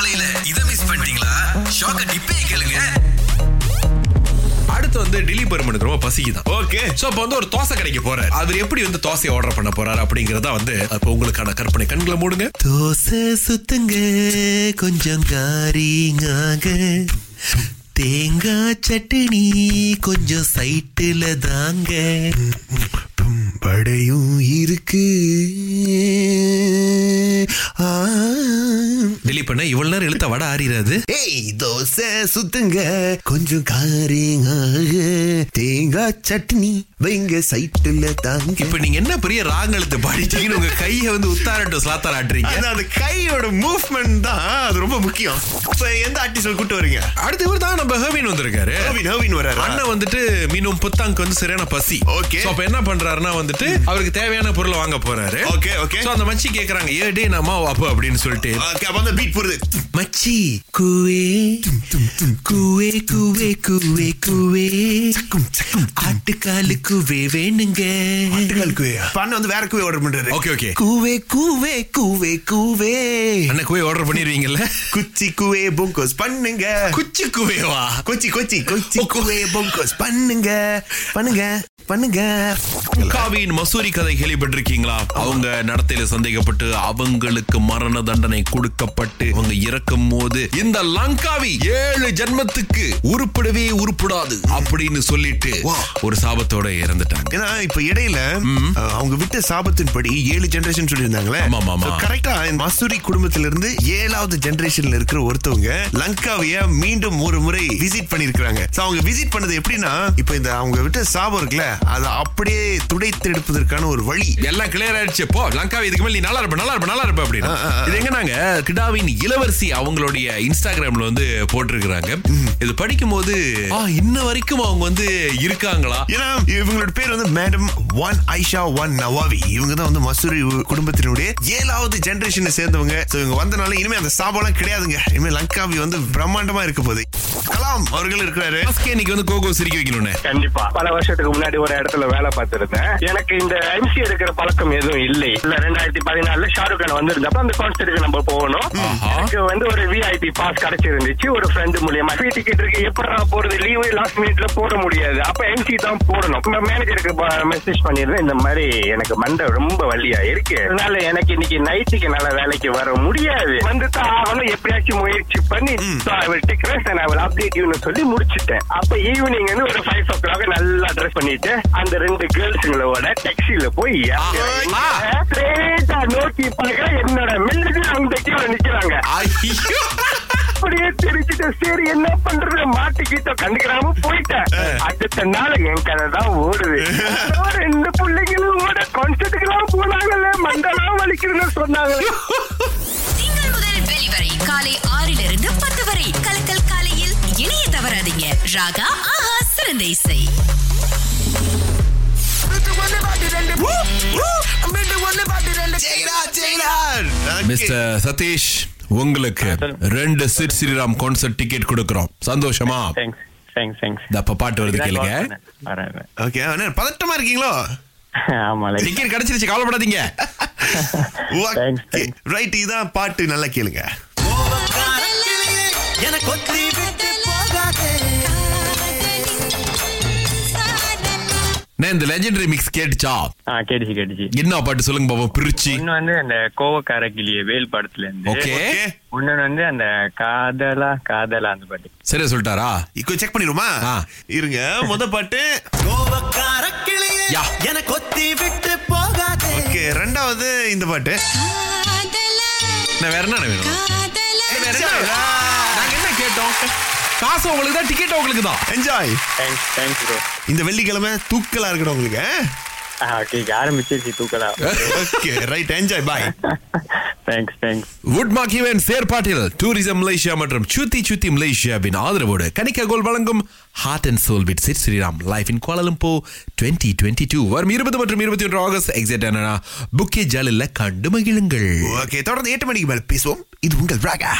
காலையில இதை மிஸ் பண்ணிட்டீங்களா? ஷாக்க இப்பயே கேளுங்க. அடுத்து வந்து டிலீட் பெருமனுக்கு ரொம்ப பசிக்குதான். ஓகே. சோ அப்ப வந்து ஒரு தோசை கடைக்கு போறாரு. அவர் எப்படி வந்து தோசையை ஆர்டர் பண்ண போறாரு அப்படிங்கறத வந்து அப்ப உங்களுக்கான கற்பனை கண்களை மூடுங்க. தோசை சுத்துங்க கொஞ்சம் காரிங்காக தேங்காய் சட்னி கொஞ்சம் சைட்டுல தாங்க. படையும் இருக்கு. பண்ண இவ்வளவு நேரம் இழுத்த வட ஆறிடாது ஏய் தோசை சுத்துங்க. கொஞ்சம் காரிங்காக தேங்காய் சட்னி வைங்க சைட்டுல தாங்க. இப்ப நீங்க என்ன பெரிய ராங்கெழுத்து பாடிட்டீங்கன்னு உங்க கையை வந்து உத்தாரட்டும் ஸ்லாத்தார் ஆட்டுறீங்க? அந்த கையோட மூவ்மெண்ட் தான். அது ரொம்ப முக்கியம். இப்ப எந்த ஆர்டிஸ்ட் கூட்டு வரீங்க? அடுத்து இவர் தான் நம்ம ஹர்வின் வந்திருக்காரு. ஹர்வின் ஹர்வின் வராரு அண்ணன் வந்துட்டு மீனும் புத்தாங்கு வந்து சரியான பசி. Okay. So, அப்ப என்ன பண்றாருன்னா வந்துட்டு அவருக்கு தேவையான பொருளை வாங்க போறாரு. Okay, okay. So, அந்த மச்சி கேக்குறாங்க ஏ டே நம்ம அப்ப அப்படின்னு சொல்லிட்டு. ஓகே அப்ப அந்த பீட் போடுது மச்சி குவே குவே குவே குவே குவே. ஆட்டுக்காலு குவே வேணுங்க. பண்ண வந்து வேற குவே ஆர்டர் பண்றாரு. Okay okay. குவே குவே குவே குவே. அண்ணன் குவே ஆர்டர் பண்ணிருவீங்கல்ல குச்சி குவே பொங்கோஸ் பண்ணுங்க. குச்சி குவேவா? கொச்சி கொச்சி கொச்சி குவே பொங்கோஸ் பண்ணுங்க. பண்ணுங்க பண்ணுங்க. காவியின் மசூரி கதை கேள்விப்பட்டிருக்கீங்களா? அவங்க நடத்தையில சந்தேகப்பட்டு அவங்களுக்கு மரண தண்டனை கொடுக்கப்பட்டு அவங்க இறக்கும் போது இந்த லங்காவி ஏழு ஜன்மத்துக்கு உருப்படவே உருப்படாது அப்படின்னு சொல்லிட்டு ஒரு சாபத்தோட இறந்துட்டாங்க. ஏன்னா இப்ப இடையில அவங்க விட்ட சாபத்தின்படி ஏழு ஜெனரேஷன் சொல்லியிருந்தாங்களே. கரெக்டா மசூரி குடும்பத்தில இருந்து ஏழாவது ஜெனரேஷன்ல இருக்கிற ஒருத்தவங்க லங்காவிய மீண்டும் ஒரு முறை விசிட் பண்ணிருக்காங்க அவங்க விசிட் பண்ணது எப்படின்னா இப்ப இந்த அவங்க விட்ட சாபம் இருக்குல்ல அதை அப்படியே துடைத்து எடுப்பதற்கான ஒரு வழி. எல்லாம் கிளியர் ஆயிடுச்சு. போ லங்காவி இதுக்கு மேல நீ நல்லா இருப்ப நல்லா இருப்ப நல்லா இருப்ப அப்படின்னு. இது எங்க நாங்க கிடாவின் இளவரசி அவங்களுடைய இன்ஸ்டாகிராம்ல வந்து போட்டிருக்கிறாங்க. இது படிக்கும் போது இன்ன வரைக்கும் அவங்க வந்து இருக்காங்களா? ஏன்னா இவங்களோட பேர் வந்து madam Wan Aisha Wan Nawawi. இவங்க தான் வந்து மசூரி குடும்பத்தினுடைய ஏழாவது ஜெனரேஷனை சேர்ந்தவங்க. இவங்க வந்தனால இனிமே அந்த சாபம்லாம் கிடையாதுங்க. இனிமே லங்காவி வந்து பிரம்மாண்டமா இருக்க போகுது. கலாம் அவர்கள் இருக்கிறாரு. இன்னைக்கு வந்து கோகோ சிரிக்க வைக்கணும்னு. கண்டிப்பா. பல வருஷத்துக்கு முன்னாடி ஒரு இடத்துல வேலை பார்த்திருந்தேன். எனக்கு இந்த எம்சி எடுக்கிற பழக்கம் எதுவும் இல்லை. இல்ல ரெண்டாயிரத்தி பதினாலுல ஷாருக் கான் வந்திருந்தப்ப அந்த கான்சர்ட்டுக்கு நம்ம போகணும். எனக்கு வந்து ஒரு விஐபி பாஸ் கிடைச்சிருந்துச்சு. ஒரு ஃப்ரெண்டு மூலியமா. ஃப்ரீ டிக்கெட் இருக்கு. எப்படா போறது? லீவு லாஸ்ட் மினிட்ல போட முடியாது. அப்ப எம்சி தான் போடணும். மேனேஜருக்கு மெசேஜ் பண்ணிருந்தேன் இந்த மாதிரி எனக்கு மண்டை ரொம்ப வலியா இருக்கு. அதனால எனக்கு இன்னைக்கு நைட்டுக்கு நல்ல வேலைக்கு வர முடியாது. வந்து தான் ஆகணும். எப்படியாச்சும் முயற்சி பண்ணி and I will ன்னு சொல்லி முடிச்சிட்டேன். அப்ப ஈவினிங் வந்து ஒரு ஃபைவ் ஓ கிளாக் நல்லா ட்ரெஸ் பண்ணிட்டு அந்த ரெண்டு கேர்ள்ஸுங்களோட டாக்ஸில போய் ஆ நோக்கி பார்க்க என்னோட மில்லுக்கு அந்த கீழே நிக்கிறாங்க. அப்படியே தெரிஞ்சுட்டு சரி என்ன பண்றது? மாட்டிக்கிட்ட கண்டுக்கிறாம போயிட்டேன். அடுத்த நாள் என் கதை தான் ஓடுது. ரெண்டு பிள்ளைங்களும் ஓட கான்சர்ட்டுக்கு எல்லாம் போனாங்கல்ல மண்டலம் வலிக்குதுன்னு வெளிவரை காலை ஆறிலிருந்து பத்து வரை. கலக்கல் இணைய தவறாதீங்க. ராகா ஆஹா சிறந்த இசை. மிஸ்டர் சதீஷ் உங்களுக்கு ரெண்டு சிட் ஸ்ரீராம் கான்சர்ட் டிக்கெட் கொடுக்கறோம். சந்தோஷமா? தேங்க்ஸ் தேங்க்ஸ் தேங்க்ஸ் இந்த அப்ப பாட்டு வருது கேளுங்க. ஓகே பதட்டமா இருக்கீங்களோ? டிக்கெட் கிடைச்சிருச்சு கவலைப்படாதீங்க. Thanks, thanks. ரைட் இதான் பாட்டு நல்லா கேளுங்க. நான் இந்த லெஜெண்டரி மிக்ஸ் கேட்டுச்சா? ஆ கேட்டுச்சு கேட்டுச்சு. என்ன பாட்டு சொல்லுங்க பாப்போம் பிரிச்சு. ஒண்ணு வந்து அந்த கோவக்கார கிளிய வேல் படத்துல இருந்து ஓகே. ஓகே. இன்னொன்னு வந்து அந்த காதலா காதலா அந்த பாட்டு. சரியா சொல்லிட்டாரா? இப்போ செக் பண்ணிடுமா. இருங்க முத பாட்டு. யா. ஓகே ரெண்டாவது இந்த பாட்டு. நான் வேற என்ன வேணும்? வேற என்ன வேணும்? நாங்க என்ன கேட்டோம்? காசு உங்களுக்கு தான் டிக்கெட் உங்களுக்கு தான். என்ஜாய் தேங்க்ஸ் தேங்க்ஸ் ப்ரோ இந்த வெள்ளிக்கிழமை தூக்கலா இருக்கணும் உங்களுக்கு? ஓகே ஆரம்பிச்சிருச்சு okay right enjoy bye thanks thanks Woodmark event செயற்பாட்டில் டூரிசம் மலேசியா மற்றும் சுத்தி சுத்தி மலேசியாவின் ஆதரவோடு கனிக்கா கோல் வழங்கும் heart and soul with Sid Sriram life in Kuala Lumpur twenty twenty two வரும் இருபது மற்றும் இருபத்தி ஒன்று ஆகஸ்ட் எக்ஸைட் என்னன்னா புக்கே ஜாலில் கண்டு மகிழுங்கள் ஓகே தொடர்ந்து எட்டு மணிக்கு மேல பேசுவோம். இது உங்கள் ராகா